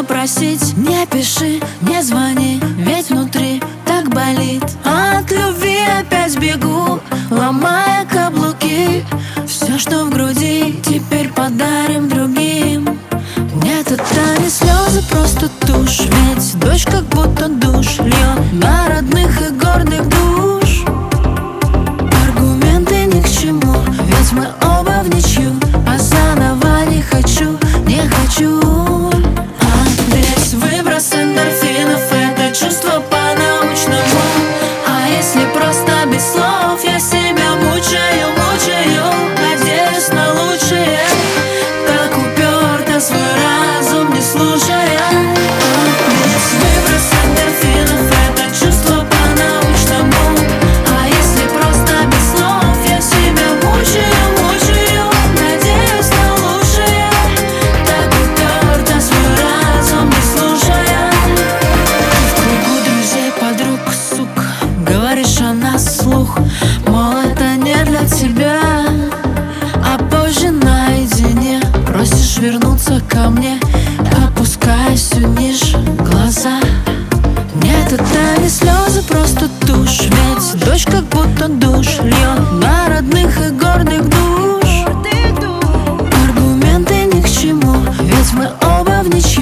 тебя просить Не пиши, не звони, ведь внутри так болит. От любви опять бегу, ломая каблуки. Все, что в груди, теперь подарим другим. Нет, это не слезы, просто тушь. Ведь дождь как будто душ льет на родных и что душ льет на родных и гордых душ. Аргументы ни к чему, ведь мы оба в ничью